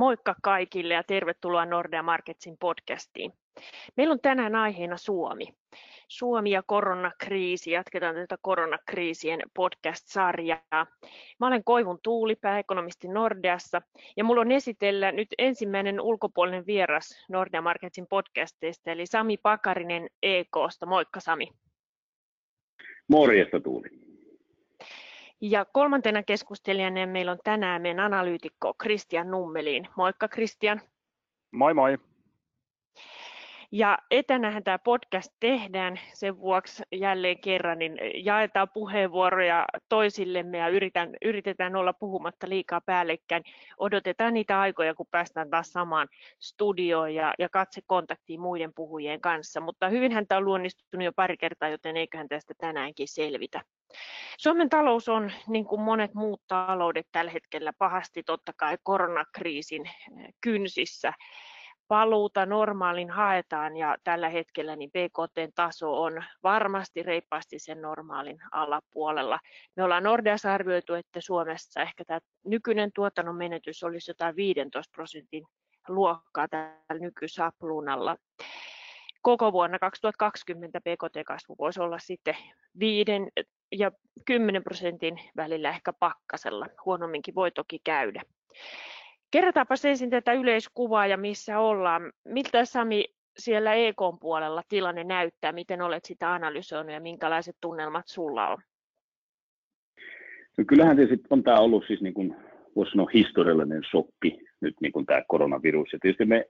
Moikka kaikille ja tervetuloa Nordea Marketsin podcastiin. Meillä on tänään aiheena Suomi. Suomi ja koronakriisi. Jatketaan tätä koronakriisien podcast-sarjaa. Mä olen Koivun Tuuli, pääekonomisti Nordeassa, ja mulla on esitellä nyt ensimmäinen ulkopuolinen vieras Nordea Marketsin podcasteista, eli Sami Pakarinen EKsta. Moikka Sami. Morjesta Tuuli. Ja kolmantena keskustelijana meillä on tänään meidän analyytikko Kristian Nummelin. Moikka Kristian. Moi moi. Ja etänähän tämä podcast tehdään, sen vuoksi jälleen kerran niin jaetaan puheenvuoroja toisillemme ja yritetään, yritetään olla puhumatta liikaa päällekkäin. Odotetaan niitä aikoja, kun päästään taas samaan studioon ja, ja katse kontaktiin muiden puhujien kanssa. Mutta hyvinhän tämä on luonnistunut jo pari kertaa, joten eiköhän tästä tänäänkin selvitä. Suomen talous on, niin kuin monet muut taloudet tällä hetkellä, pahasti totta kai koronakriisin kynsissä paluuta normaalin haetaan ja tällä hetkellä niin BKT taso on varmasti reippaasti sen normaalin alapuolella. Me ollaan Nordeassa arvioitu, että Suomessa ehkä tämä nykyinen tuotannon menetys olisi jotain 15 prosentin luokkaa tällä nykysapluunalla. Koko vuonna 2020 BKT-kasvu voisi olla sitten 5 ja 10 prosentin välillä ehkä pakkasella. Huonomminkin voi toki käydä. Kerrataanpa ensin tätä yleiskuvaa ja missä ollaan. Miltä Sami siellä EK puolella tilanne näyttää, miten olet sitä analysoinut ja minkälaiset tunnelmat sulla on? No kyllähän tietysti on tämä ollut siis niin kuin, voisi sanoa historiallinen shokki nyt niin kuin tämä koronavirus. Ja tietysti me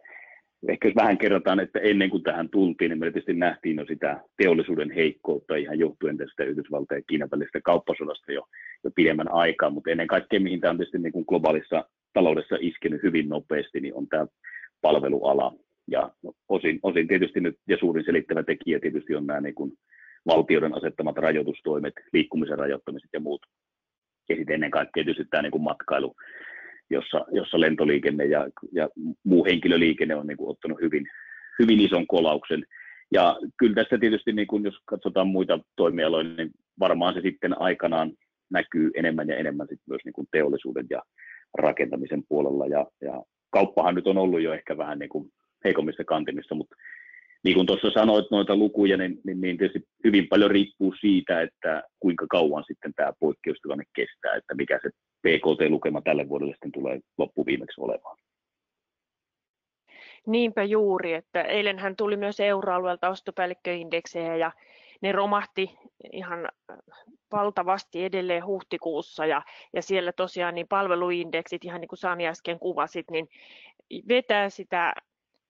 ehkä jos vähän kerrotaan, että ennen kuin tähän tultiin, niin me tietysti nähtiin jo sitä teollisuuden heikkoutta ihan johtuen tästä Yhdysvaltain ja Kiinan välisestä kauppasodasta jo, jo pidemmän aikaa, mutta ennen kaikkea mihin tämä on tietysti niin kuin globaalissa taloudessa iskenyt hyvin nopeasti, niin on tämä palveluala. Ja osin, osin tietysti nyt, ja suurin selittävä tekijä tietysti on nämä niin kuin valtioiden asettamat rajoitustoimet, liikkumisen rajoittamiset ja muut. Ja sitten ennen kaikkea tietysti tämä niin kuin matkailu, jossa, jossa lentoliikenne ja, ja muu henkilöliikenne on niin kuin ottanut hyvin, hyvin ison kolauksen. Ja kyllä tässä tietysti, niin kuin jos katsotaan muita toimialoja, niin varmaan se sitten aikanaan näkyy enemmän ja enemmän sit myös niin kuin teollisuuden ja rakentamisen puolella. Ja, ja kauppahan nyt on ollut jo ehkä vähän niin kuin heikommissa kantimissa, mutta niin kuin tuossa sanoit noita lukuja, niin, niin, niin tietysti hyvin paljon riippuu siitä, että kuinka kauan sitten tämä poikkeustilanne kestää, että mikä se PKT-lukema tälle vuodelle sitten tulee loppuviimeksi olemaan. Niinpä juuri, että eilenhän tuli myös euroalueelta ostopäällikköindeksejä ja ne romahti ihan valtavasti edelleen huhtikuussa ja, ja siellä tosiaan niin palveluindeksit, ihan niin kuin Sami äsken kuvasit, niin vetää sitä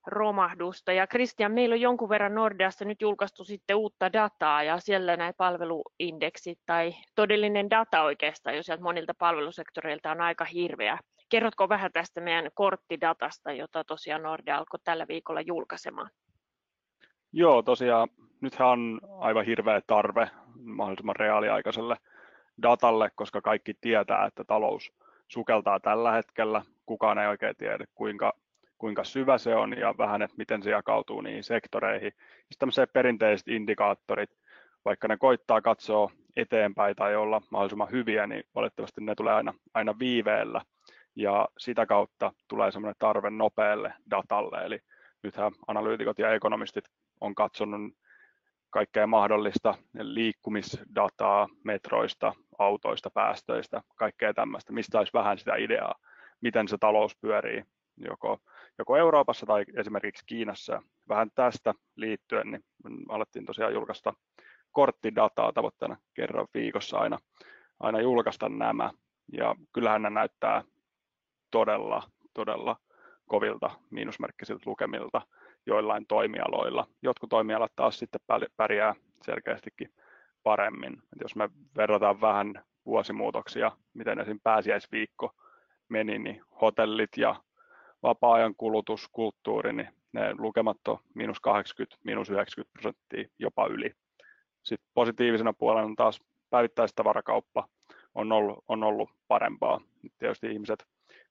romahdusta. Ja Kristian, meillä on jonkun verran Nordeasta nyt julkaistu sitten uutta dataa ja siellä nämä palveluindeksit tai todellinen data oikeastaan, jos sieltä monilta palvelusektoreilta on aika hirveä. Kerrotko vähän tästä meidän korttidatasta, jota tosiaan Nordea alkoi tällä viikolla julkaisemaan? Joo, tosiaan nythän on aivan hirveä tarve mahdollisimman reaaliaikaiselle datalle, koska kaikki tietää, että talous sukeltaa tällä hetkellä. Kukaan ei oikein tiedä, kuinka kuinka syvä se on ja vähän, että miten se jakautuu niihin sektoreihin. Sitten tämmöiset perinteiset indikaattorit, vaikka ne koittaa katsoa eteenpäin tai olla mahdollisimman hyviä, niin valitettavasti ne tulee aina, aina viiveellä ja sitä kautta tulee semmoinen tarve nopealle datalle. Eli nythän analyytikot ja ekonomistit on katsonut kaikkea mahdollista liikkumisdataa metroista, autoista, päästöistä, kaikkea tämmöistä, mistä olisi vähän sitä ideaa, miten se talous pyörii joko joko Euroopassa tai esimerkiksi Kiinassa. Vähän tästä liittyen niin alettiin tosiaan julkaista korttidataa tavoitteena kerran viikossa aina, aina julkaista nämä. Ja kyllähän ne näyttää todella, todella kovilta miinusmerkkisiltä lukemilta joillain toimialoilla. Jotkut toimialat taas sitten pärjää selkeästikin paremmin. Et jos me verrataan vähän vuosimuutoksia, miten esim. pääsiäisviikko meni, niin hotellit ja vapaa-ajan kulutus, kulttuuri, niin ne lukemat on miinus 80, miinus 90 prosenttia, jopa yli. Sitten positiivisena puolena taas päivittäistavarakauppa on ollut, on ollut parempaa. Nyt tietysti ihmiset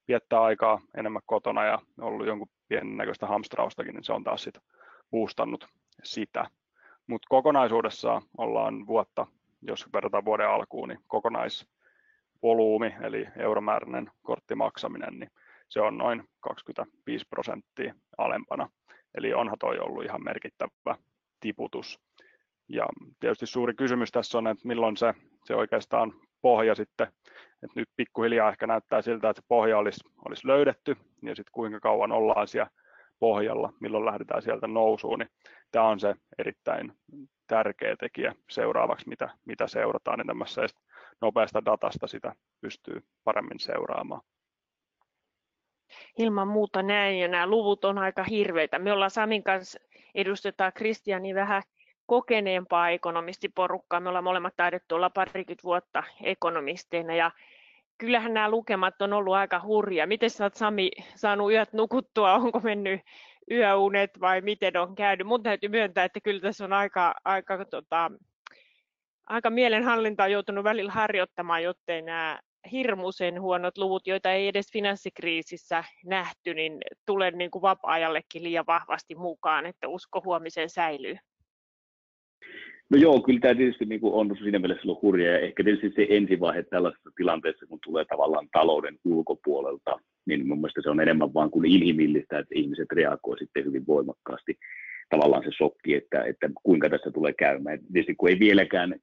viettää aikaa enemmän kotona ja on ollut jonkun pienen näköistä hamstraustakin, niin se on taas sitten boostannut sitä. Mutta kokonaisuudessaan ollaan vuotta, jos verrataan vuoden alkuun, niin kokonaisvolyymi, eli euromääräinen korttimaksaminen, niin se on noin 25 prosenttia alempana. Eli onhan toi ollut ihan merkittävä tiputus. Ja tietysti suuri kysymys tässä on, että milloin se, se oikeastaan pohja sitten, että nyt pikkuhiljaa ehkä näyttää siltä, että se pohja olisi, olisi löydetty, ja sitten kuinka kauan ollaan siellä pohjalla, milloin lähdetään sieltä nousuun, niin tämä on se erittäin tärkeä tekijä seuraavaksi, mitä, mitä seurataan, niin tämmöistä nopeasta datasta sitä pystyy paremmin seuraamaan. Ilman muuta näin, ja nämä luvut on aika hirveitä. Me ollaan Samin kanssa, edustetaan Kristiani vähän kokeneempaa ekonomistiporukkaa. Me ollaan molemmat taidettu olla parikymmentä vuotta ekonomisteina, ja kyllähän nämä lukemat on ollut aika hurjia. Miten sä oot Sami saanut yöt nukuttua? Onko mennyt yöunet vai miten on käynyt? Mun täytyy myöntää, että kyllä tässä on aika, aika, tota, aika mielenhallintaa joutunut välillä harjoittamaan, jottei nämä hirmuisen huonot luvut, joita ei edes finanssikriisissä nähty, niin tulee niin kuin vapaa-ajallekin liian vahvasti mukaan, että usko huomiseen säilyy. No joo, kyllä tämä tietysti niin kuin on siinä mielessä ollut hurja, ja ehkä tietysti se ensivaihe tällaisessa tilanteessa, kun tulee tavallaan talouden ulkopuolelta, niin mun mielestä se on enemmän vaan kuin inhimillistä, että ihmiset reagoivat sitten hyvin voimakkaasti tavallaan se sokki, että, että kuinka tässä tulee käymään. Tietysti kun ei vieläkään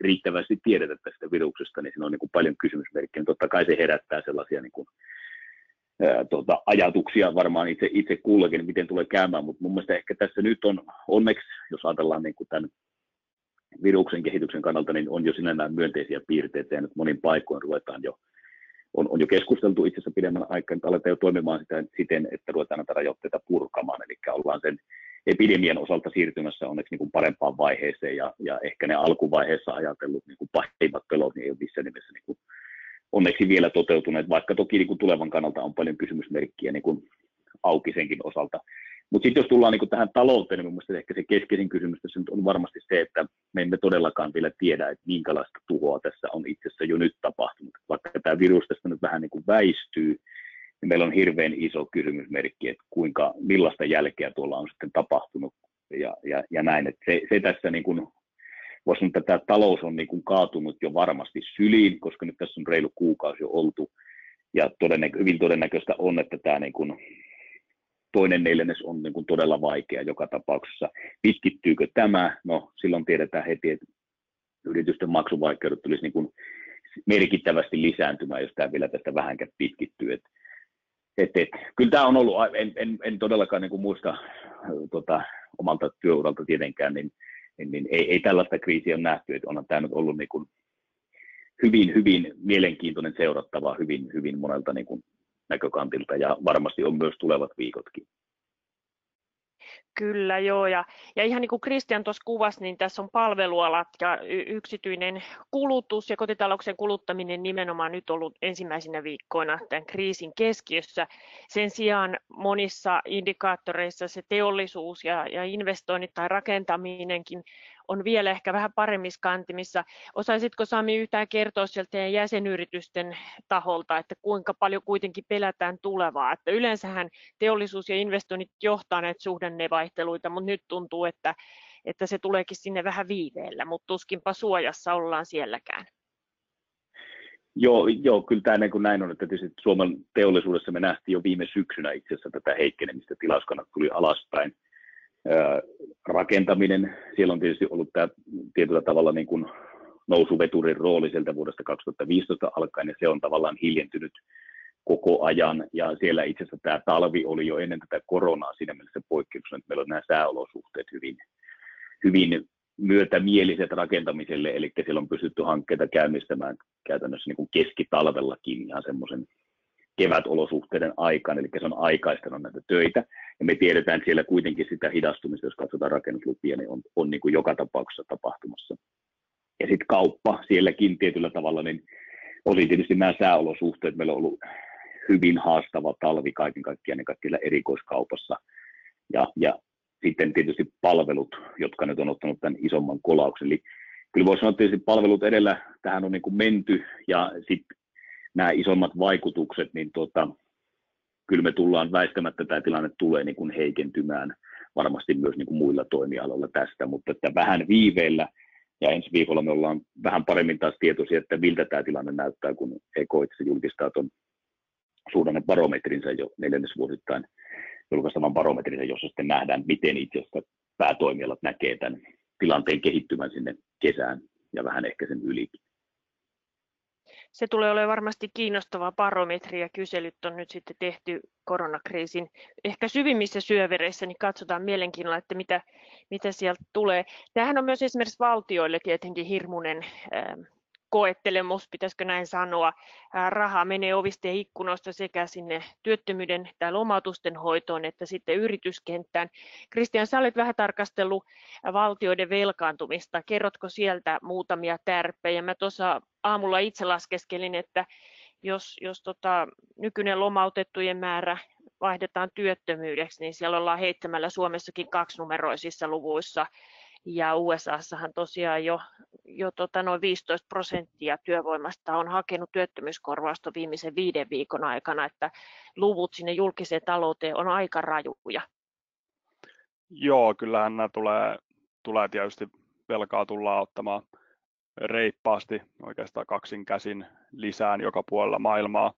riittävästi tiedetä tästä viruksesta, niin siinä on niin kuin paljon kysymysmerkkejä. Totta kai se herättää sellaisia niin kuin, ää, tuota, ajatuksia varmaan itse, itse kullekin, miten tulee käymään, mutta mun mielestä ehkä tässä nyt on onneksi, jos ajatellaan niin kuin tämän viruksen kehityksen kannalta, niin on jo sinällään myönteisiä piirteitä, ja nyt monin paikoin ruvetaan jo on, on jo keskusteltu itse asiassa pidemmän aikaa, että aletaan jo toimimaan sitä, siten, että ruvetaan näitä rajoitteita purkamaan, eli ollaan sen epidemian osalta siirtymässä onneksi niin kuin parempaan vaiheeseen, ja, ja ehkä ne alkuvaiheessa ajatellut niin kuin pahimmat pelot niin ei ole missään nimessä niin kuin onneksi vielä toteutuneet, vaikka toki niin kuin tulevan kannalta on paljon kysymysmerkkiä niin kuin auki senkin osalta. Mutta sitten jos tullaan niin tähän talouteen, niin mielestäni ehkä se keskeisin kysymys tässä nyt on varmasti se, että me emme todellakaan vielä tiedä, että minkälaista tuhoa tässä on itse asiassa jo nyt tapahtunut. Vaikka tämä virus tästä nyt vähän niin kuin väistyy, niin meillä on hirveän iso kysymysmerkki, että kuinka, millaista jälkeä tuolla on sitten tapahtunut ja, ja, ja näin. Että se, se tässä niin kuin, voisi sanoa, että tämä talous on niin kuin kaatunut jo varmasti syliin, koska nyt tässä on reilu kuukausi jo oltu, ja todennäkö, hyvin todennäköistä on, että tämä niin kuin toinen neljännes on niin kuin todella vaikea joka tapauksessa. Pitkittyykö tämä? No silloin tiedetään heti, että yritysten maksuvaikeudet tulisi niin kuin merkittävästi lisääntymään, jos tämä vielä tästä vähänkään pitkittyy. Et, et, et, kyllä tämä on ollut, en, en, en todellakaan niin kuin muista tota, omalta työuralta tietenkään, niin, niin, niin ei, ei tällaista kriisiä ole nähty, että onhan tämä nyt ollut niin kuin hyvin, hyvin mielenkiintoinen seurattava hyvin, hyvin monelta niin kuin näkökantilta ja varmasti on myös tulevat viikotkin. Kyllä joo, ja, ja ihan niin kuin Kristian tuossa kuvasi, niin tässä on palvelualat ja yksityinen kulutus ja kotitalouksien kuluttaminen nimenomaan nyt ollut ensimmäisinä viikkoina tämän kriisin keskiössä. Sen sijaan monissa indikaattoreissa se teollisuus ja, ja investoinnit tai rakentaminenkin on vielä ehkä vähän paremmissa kantimissa. Osaisitko Sami yhtään kertoa sieltä jäsenyritysten taholta, että kuinka paljon kuitenkin pelätään tulevaa? Että yleensähän teollisuus ja investoinnit johtaa näitä suhdannevaihteluita, mutta nyt tuntuu, että, että se tuleekin sinne vähän viiveellä, mutta tuskinpa suojassa ollaan sielläkään. Joo, joo, kyllä tämä niin näin on, että tietysti Suomen teollisuudessa me nähtiin jo viime syksynä itse asiassa tätä heikkenemistä, tilauskannat tuli alaspäin rakentaminen, siellä on tietysti ollut tämä tietyllä tavalla niin kuin nousuveturin rooli sieltä vuodesta 2015 alkaen, ja se on tavallaan hiljentynyt koko ajan, ja siellä itse asiassa tämä talvi oli jo ennen tätä koronaa siinä mielessä poikkeuksena, että meillä on nämä sääolosuhteet hyvin, hyvin myötämieliset rakentamiselle, eli siellä on pystytty hankkeita käynnistämään käytännössä niin kuin keskitalvellakin ihan semmoisen kevätolosuhteiden aikaan, eli se on aikaistanut näitä töitä, ja me tiedetään siellä kuitenkin sitä hidastumista, jos katsotaan rakennuslupia, niin on, on niin kuin joka tapauksessa tapahtumassa. Ja sitten kauppa sielläkin tietyllä tavalla, niin osin tietysti nämä sääolosuhteet, meillä on ollut hyvin haastava talvi kaiken kaikkiaan niin kaikilla erikoiskaupassa, ja, ja sitten tietysti palvelut, jotka nyt on ottanut tämän isomman kolauksen. Eli kyllä voisi sanoa, että tietysti palvelut edellä tähän on niin kuin menty, ja sitten nämä isommat vaikutukset, niin tota, kyllä me tullaan väistämättä tämä tilanne tulee niin kuin heikentymään varmasti myös niin kuin muilla toimialoilla tästä, mutta että vähän viiveellä ja ensi viikolla me ollaan vähän paremmin taas tietoisia, että miltä tämä tilanne näyttää, kun EK itse julkistaa tuon suhdannebarometrinsa jo neljännesvuosittain julkaistavan barometrinsa, jossa sitten nähdään, miten itse asiassa päätoimijat näkee tämän tilanteen kehittymän sinne kesään ja vähän ehkä sen ylikin. Se tulee olemaan varmasti kiinnostava barometri ja kyselyt on nyt sitten tehty koronakriisin ehkä syvimmissä syövereissä, niin katsotaan mielenkiinnolla, että mitä, mitä sieltä tulee. Tämähän on myös esimerkiksi valtioille tietenkin hirmuinen koettelemus, pitäisikö näin sanoa. Rahaa menee ovista ja ikkunoista sekä sinne työttömyyden tai lomautusten hoitoon että sitten yrityskenttään. Kristian, sä olet vähän tarkastellut valtioiden velkaantumista. Kerrotko sieltä muutamia tärppejä? Mä tuossa aamulla itse laskeskelin, että jos, jos tota, nykyinen lomautettujen määrä vaihdetaan työttömyydeksi, niin siellä ollaan heittämällä Suomessakin kaksinumeroisissa luvuissa ja USAssahan tosiaan jo, jo tota noin 15 prosenttia työvoimasta on hakenut työttömyyskorvausta viimeisen viiden viikon aikana, että luvut sinne julkiseen talouteen on aika rajuja. Joo, kyllähän nämä tulee, tulee tietysti velkaa tullaan ottamaan reippaasti, oikeastaan kaksin käsin lisään joka puolella maailmaa,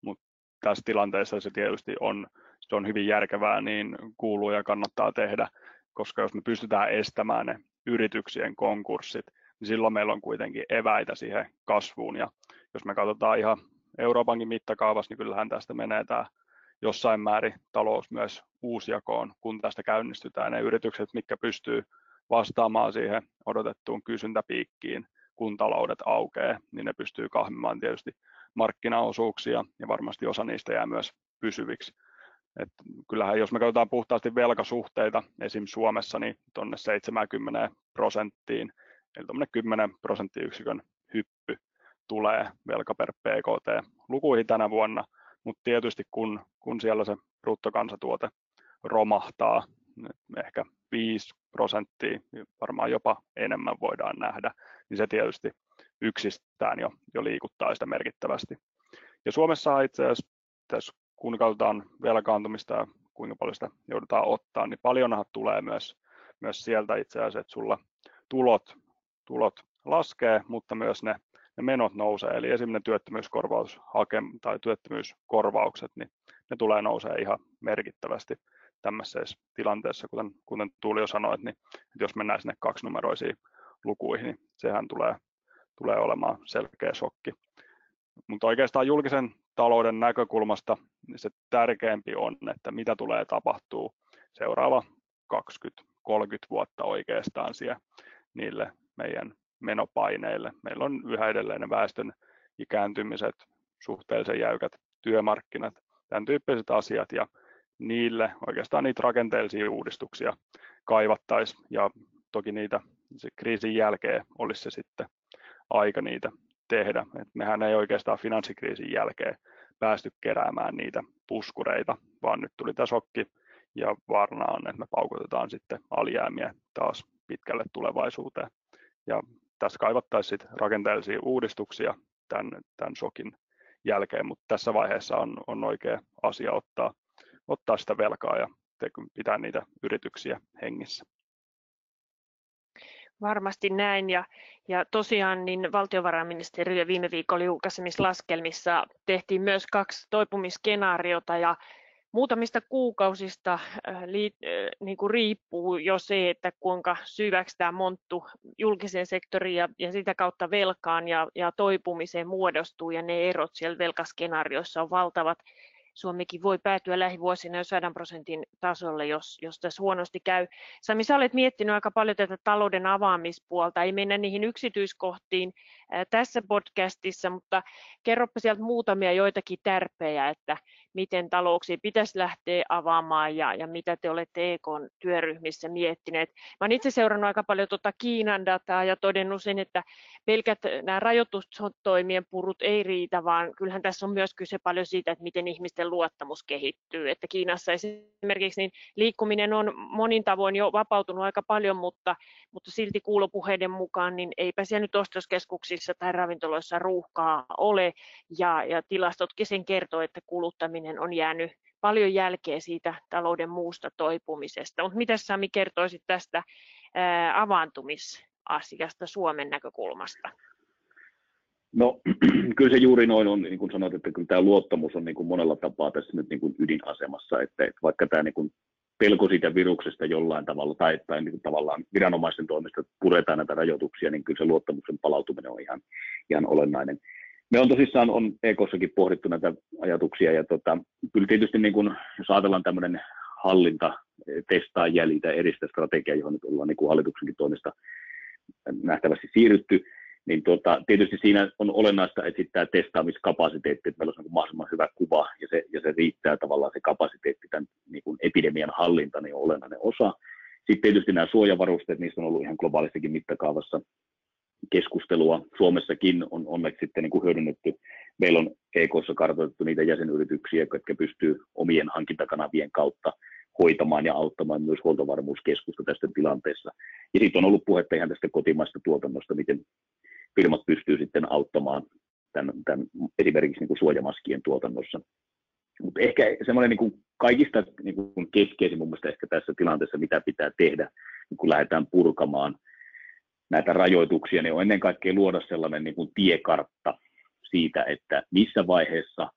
mutta tässä tilanteessa se tietysti on, se on hyvin järkevää, niin kuuluu ja kannattaa tehdä koska jos me pystytään estämään ne yrityksien konkurssit, niin silloin meillä on kuitenkin eväitä siihen kasvuun. Ja jos me katsotaan ihan Euroopankin mittakaavassa, niin kyllähän tästä menee tämä jossain määrin talous myös uusjakoon, kun tästä käynnistytään. Ne yritykset, mitkä pystyy vastaamaan siihen odotettuun kysyntäpiikkiin, kun taloudet aukeaa, niin ne pystyy kahmimaan tietysti markkinaosuuksia ja varmasti osa niistä jää myös pysyviksi. Et kyllähän jos me katsotaan puhtaasti velkasuhteita esim. Suomessa, niin tuonne 70 prosenttiin, eli tuommoinen 10 prosenttiyksikön hyppy tulee velka per PKT lukuihin tänä vuonna, mutta tietysti kun, kun siellä se bruttokansatuote romahtaa, ehkä 5 prosenttia, varmaan jopa enemmän voidaan nähdä, niin se tietysti yksistään jo, jo liikuttaa sitä merkittävästi. Ja Suomessa itse asiassa tässä kun katsotaan velkaantumista ja kuinka paljon sitä joudutaan ottaa, niin paljonhan tulee myös, myös sieltä itse asiassa, että sulla tulot, tulot laskee, mutta myös ne, ne menot nousee. Eli esimerkiksi työttömyyskorvaus tai työttömyyskorvaukset, niin ne tulee nousee ihan merkittävästi tämmöisessä tilanteessa, kuten, kuten Tuuli jo sanoi, niin että jos mennään sinne kaksinumeroisiin lukuihin, niin sehän tulee, tulee olemaan selkeä shokki. Mutta oikeastaan julkisen talouden näkökulmasta niin se tärkeämpi on, että mitä tulee tapahtuu seuraava 20-30 vuotta oikeastaan siellä niille meidän menopaineille. Meillä on yhä edelleen väestön ikääntymiset, suhteellisen jäykät työmarkkinat, tämän tyyppiset asiat ja niille oikeastaan niitä rakenteellisia uudistuksia kaivattaisiin ja toki niitä se kriisin jälkeen olisi se sitten aika niitä tehdä. Et mehän ei oikeastaan finanssikriisin jälkeen päästy keräämään niitä puskureita, vaan nyt tuli tämä shokki ja varna on, että me paukutetaan sitten alijäämiä taas pitkälle tulevaisuuteen. Ja tässä kaivattaisiin rakenteellisia uudistuksia tämän, tämän shokin jälkeen, mutta tässä vaiheessa on, on oikea asia ottaa, ottaa sitä velkaa ja pitää niitä yrityksiä hengissä. Varmasti näin ja, ja tosiaan niin valtiovarainministeriö viime viikolla julkaisemissa laskelmissa tehtiin myös kaksi toipumiskenaariota ja muutamista kuukausista äh, äh, niin kuin riippuu jo se, että kuinka syväksi tämä monttu julkiseen sektoriin ja, ja sitä kautta velkaan ja, ja toipumiseen muodostuu ja ne erot siellä velkaskenaarioissa on valtavat. Suomikin voi päätyä lähivuosina jo 100 prosentin tasolle, jos, jos tässä huonosti käy. Sami, sä olet miettinyt aika paljon tätä talouden avaamispuolta. Ei mennä niihin yksityiskohtiin tässä podcastissa, mutta kerropa sieltä muutamia joitakin tärpejä, että miten talouksia pitäisi lähteä avaamaan ja, ja mitä te olette EK-työryhmissä miettineet. Mä olen itse seurannut aika paljon tuota Kiinan dataa ja todennut sen, että pelkät nämä rajoitustoimien purut ei riitä, vaan kyllähän tässä on myös kyse paljon siitä, että miten ihmisten luottamus kehittyy. Että Kiinassa esimerkiksi niin liikkuminen on monin tavoin jo vapautunut aika paljon, mutta, mutta silti kuulopuheiden mukaan niin eipä siellä nyt ostoskeskuksissa tai ravintoloissa ruuhkaa ole ja, ja tilastotkin sen kertoo, että kuluttaminen on jäänyt paljon jälkeä siitä talouden muusta toipumisesta. Mutta mitä Sami kertoisit tästä ää, avaantumisasiasta Suomen näkökulmasta? No kyllä se juuri noin on, niin kuin sanoit, että kyllä tämä luottamus on niin kuin monella tapaa tässä nyt niin kuin ydinasemassa, että, että vaikka tämä niin kuin pelko siitä viruksesta jollain tavalla tai, tai niin kuin tavallaan viranomaisten toimesta puretaan näitä rajoituksia, niin kyllä se luottamuksen palautuminen on ihan, ihan olennainen. Me on tosissaan on EKssakin pohdittu näitä ajatuksia ja tota, kyllä tietysti niin kuin, jos ajatellaan tämmöinen hallinta, testaa, jäljitä, eristä strategia, johon nyt ollaan niin kuin hallituksenkin toimesta nähtävästi siirrytty, niin tuota, tietysti siinä on olennaista etsittää testaamiskapasiteetti, että meillä on niin mahdollisimman hyvä kuva ja se, ja se riittää tavallaan se kapasiteetti tämän niin kuin epidemian hallinta, niin on olennainen osa. Sitten tietysti nämä suojavarusteet, niistä on ollut ihan globaalistikin mittakaavassa keskustelua. Suomessakin on onneksi sitten niin kuin hyödynnetty. Meillä on EKssa kartoitettu niitä jäsenyrityksiä, jotka pystyy omien hankintakanavien kautta hoitamaan ja auttamaan myös huoltovarmuuskeskusta tästä tilanteessa. Ja sitten on ollut puhetta ihan tästä kotimaista tuotannosta, miten firmat pystyy sitten auttamaan tämän, tämän esimerkiksi niin kuin suojamaskien tuotannossa. Mutta ehkä semmoinen niin kuin kaikista niin kuin keskeisin mun mielestä ehkä tässä tilanteessa, mitä pitää tehdä, niin kun lähdetään purkamaan näitä rajoituksia, niin on ennen kaikkea luoda sellainen niin kuin tiekartta siitä, että missä vaiheessa,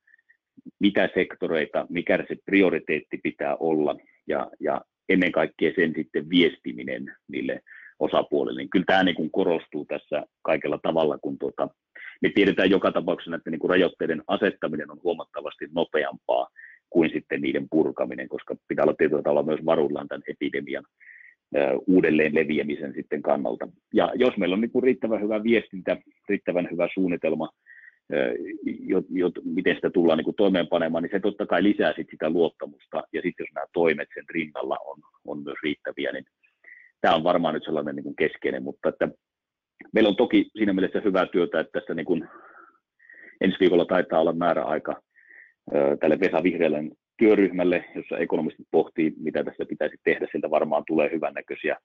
mitä sektoreita, mikä se prioriteetti pitää olla, ja, ja ennen kaikkea sen sitten viestiminen niille osapuolille. Niin kyllä tämä niin kuin korostuu tässä kaikella tavalla, kun tuota, me tiedetään joka tapauksessa, että niin kuin rajoitteiden asettaminen on huomattavasti nopeampaa kuin sitten niiden purkaminen, koska pitää olla tietyllä tavalla myös varuillaan tämän epidemian uudelleen leviämisen sitten kannalta. Ja jos meillä on niin kuin riittävän hyvä viestintä, riittävän hyvä suunnitelma, jo, jo, miten sitä tullaan niin kuin toimeenpanemaan, niin se totta kai lisää sit sitä luottamusta. Ja sitten jos nämä toimet sen rinnalla on, on myös riittäviä, niin tämä on varmaan nyt sellainen niin kuin keskeinen, mutta että meillä on toki siinä mielessä hyvää työtä, että tässä niin kuin ensi viikolla taitaa olla määräaika tälle Vesa Vihreälle työryhmälle, jossa ekonomistit pohtii, mitä tässä pitäisi tehdä. Siltä varmaan tulee hyvännäköisiä,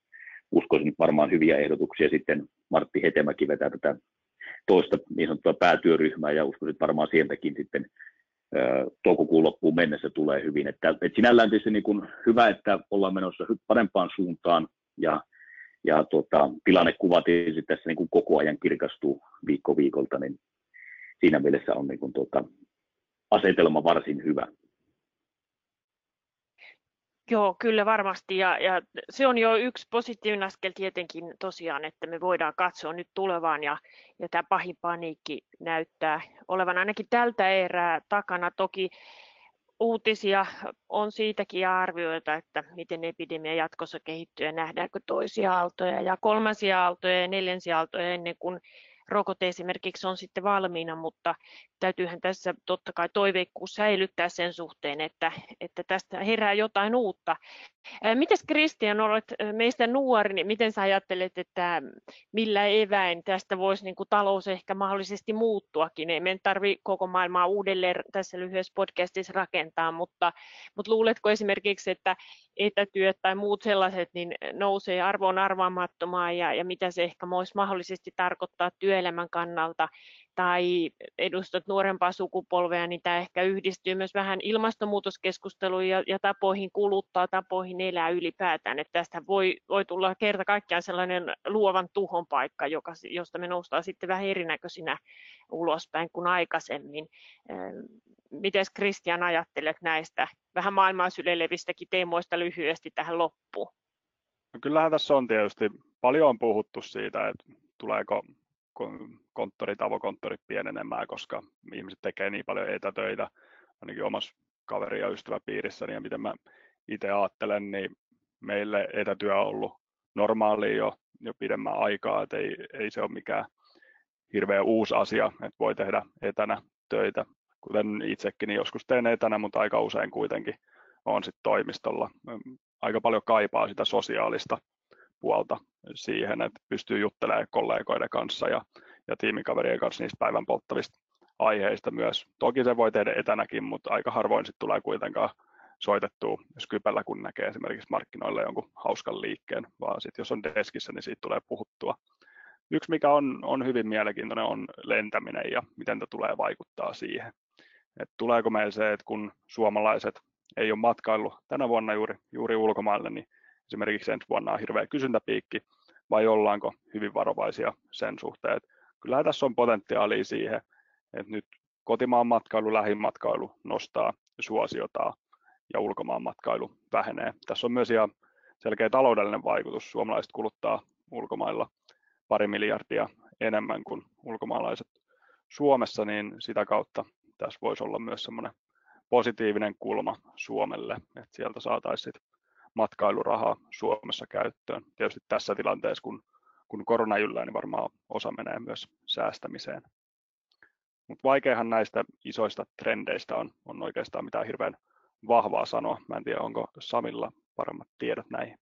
uskoisin varmaan hyviä ehdotuksia. Sitten Martti Hetemäki vetää tätä toista niin sanottua päätyöryhmää ja uskoisin, että varmaan sieltäkin sitten toukokuun loppuun mennessä tulee hyvin. Että, että sinällään tietysti niin kuin hyvä, että ollaan menossa parempaan suuntaan ja, ja tota, tilannekuva tietysti tässä niin kuin koko ajan kirkastuu viikko viikolta, niin siinä mielessä on niin kuin, tota, asetelma varsin hyvä. Joo, kyllä varmasti. Ja, ja se on jo yksi positiivinen askel tietenkin tosiaan, että me voidaan katsoa nyt tulevaan ja, ja tämä pahin paniikki näyttää olevan ainakin tältä erää takana. Toki uutisia on siitäkin arvioita, että miten epidemia jatkossa kehittyy ja nähdäänkö toisia aaltoja ja kolmansia aaltoja ja neljänsiä aaltoja ennen kuin rokote esimerkiksi on sitten valmiina, mutta täytyyhän tässä totta kai toiveikkuus säilyttää sen suhteen, että, että tästä herää jotain uutta. Mites Kristian, olet meistä nuori, niin miten sä ajattelet, että millä eväin tästä voisi niin kuin talous ehkä mahdollisesti muuttuakin? Ei meidän tarvitse koko maailmaa uudelleen tässä lyhyessä podcastissa rakentaa, mutta, mutta luuletko esimerkiksi, että etätyöt tai muut sellaiset niin nousee arvoon arvaamattomaan ja, ja mitä se ehkä voisi mahdollisesti tarkoittaa työelämän kannalta tai edustat nuorempaa sukupolvea, niin tämä ehkä yhdistyy myös vähän ilmastonmuutoskeskusteluun ja, ja tapoihin kuluttaa, tapoihin elää ylipäätään. Että tästä voi, voi tulla kerta kaikkiaan sellainen luovan tuhon paikka, joka, josta me noustaan sitten vähän erinäköisinä ulospäin kuin aikaisemmin. Miten Kristian ajattelet näistä vähän maailmaa syleilevistäkin teemoista lyhyesti tähän loppuun? No kyllähän tässä on tietysti paljon on puhuttu siitä, että tuleeko konttorit, avokonttorit pienenemään, koska ihmiset tekee niin paljon etätöitä, ainakin omassa kaveri- ja ystäväpiirissäni, ja miten mä itse ajattelen, niin meille etätyö on ollut normaali jo, jo pidemmän aikaa, että ei, ei se ole mikään hirveän uusi asia, että voi tehdä etänä töitä, kuten itsekin niin joskus teen etänä, mutta aika usein kuitenkin on sitten toimistolla. Aika paljon kaipaa sitä sosiaalista puolta siihen, että pystyy juttelemaan kollegoiden kanssa ja, ja tiimikaverien kanssa niistä päivän polttavista aiheista myös. Toki se voi tehdä etänäkin, mutta aika harvoin sitten tulee kuitenkaan soitettua Skypellä, kun näkee esimerkiksi markkinoilla jonkun hauskan liikkeen, vaan sitten jos on deskissä, niin siitä tulee puhuttua. Yksi, mikä on, on hyvin mielenkiintoinen, on lentäminen ja miten tämä tulee vaikuttaa siihen. Et tuleeko meillä se, että kun suomalaiset ei ole matkailu tänä vuonna juuri, juuri ulkomaille, niin esimerkiksi ensi vuonna on hirveä kysyntäpiikki, vai ollaanko hyvin varovaisia sen suhteen, että kyllähän tässä on potentiaalia siihen, että nyt kotimaan matkailu, lähimatkailu nostaa suosiotaan ja ulkomaan matkailu vähenee. Tässä on myös ihan selkeä taloudellinen vaikutus. Suomalaiset kuluttaa ulkomailla pari miljardia enemmän kuin ulkomaalaiset Suomessa, niin sitä kautta tässä voisi olla myös semmoinen positiivinen kulma Suomelle, että sieltä saataisiin matkailurahaa Suomessa käyttöön. Tietysti tässä tilanteessa, kun, kun korona yllää, niin varmaan osa menee myös säästämiseen. Mutta vaikeahan näistä isoista trendeistä on, on oikeastaan mitään hirveän vahvaa sanoa. Mä en tiedä, onko Samilla paremmat tiedot näihin.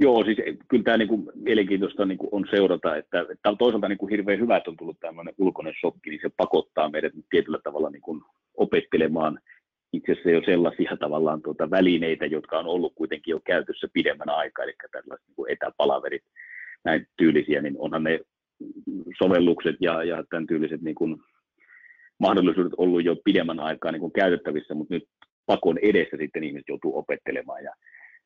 Joo, siis kyllä tämä niin kuin, mielenkiintoista niin kuin on seurata, että, että toisaalta niin kuin hirveän hyvä, että on tullut tämmöinen ulkoinen shokki, niin se pakottaa meidät tietyllä tavalla niin kuin opettelemaan itse asiassa jo sellaisia tavallaan tuota välineitä, jotka on ollut kuitenkin jo käytössä pidemmän aikaa, eli tällaiset niin kuin etäpalaverit, näin tyylisiä, niin onhan ne sovellukset ja, ja tämän tyyliset niin kuin mahdollisuudet ollut jo pidemmän aikaa niin kuin käytettävissä, mutta nyt pakon edessä sitten ihmiset joutuu opettelemaan. Ja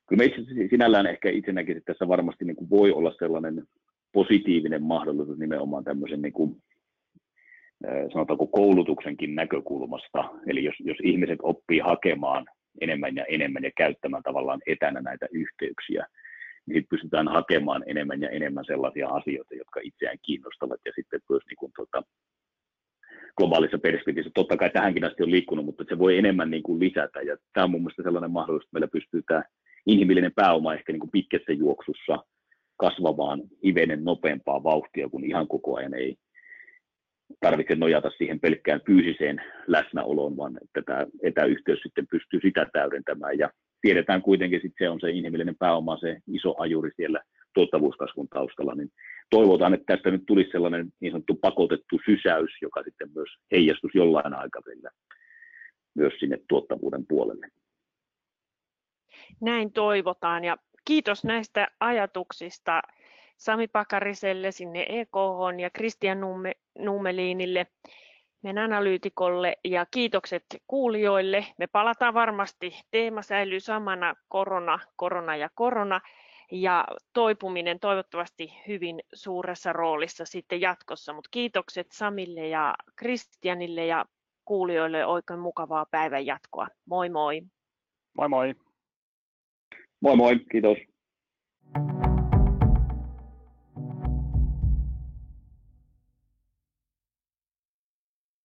kyllä itse sinällään ehkä itse näkisin, että tässä varmasti niin kuin voi olla sellainen positiivinen mahdollisuus nimenomaan tämmöisen niin kuin, sanotaanko koulutuksenkin näkökulmasta. Eli jos, jos ihmiset oppii hakemaan enemmän ja enemmän ja käyttämään tavallaan etänä näitä yhteyksiä, niin pystytään hakemaan enemmän ja enemmän sellaisia asioita, jotka itseään kiinnostavat ja sitten myös niin kuin, tuota, globaalissa perspektiivissä. Totta kai tähänkin asti on liikkunut, mutta se voi enemmän niin kuin lisätä ja tämä on mun mielestä sellainen mahdollisuus, että meillä pystyy tämä inhimillinen pääoma ehkä niin kuin pitkässä juoksussa kasvamaan hivenen nopeampaa vauhtia, kun ihan koko ajan ei tarvitse nojata siihen pelkkään fyysiseen läsnäoloon, vaan että tämä etäyhteys sitten pystyy sitä täydentämään. Ja tiedetään kuitenkin, että se on se inhimillinen pääoma, se iso ajuri siellä tuottavuuskasvun taustalla, niin toivotaan, että tästä nyt tulisi sellainen niin sanottu pakotettu sysäys, joka sitten myös heijastuisi jollain aikavälillä myös sinne tuottavuuden puolelle. Näin toivotaan ja kiitos näistä ajatuksista Sami Pakariselle sinne EKH ja Kristian Numme, Nummeliinille meidän analyytikolle ja kiitokset kuulijoille. Me palataan varmasti, teema säilyy samana, korona, korona ja korona ja toipuminen toivottavasti hyvin suuressa roolissa sitten jatkossa, mutta kiitokset Samille ja Kristianille ja kuulijoille oikein mukavaa päivän jatkoa. Moi moi! Moi moi! Moi moi, kiitos!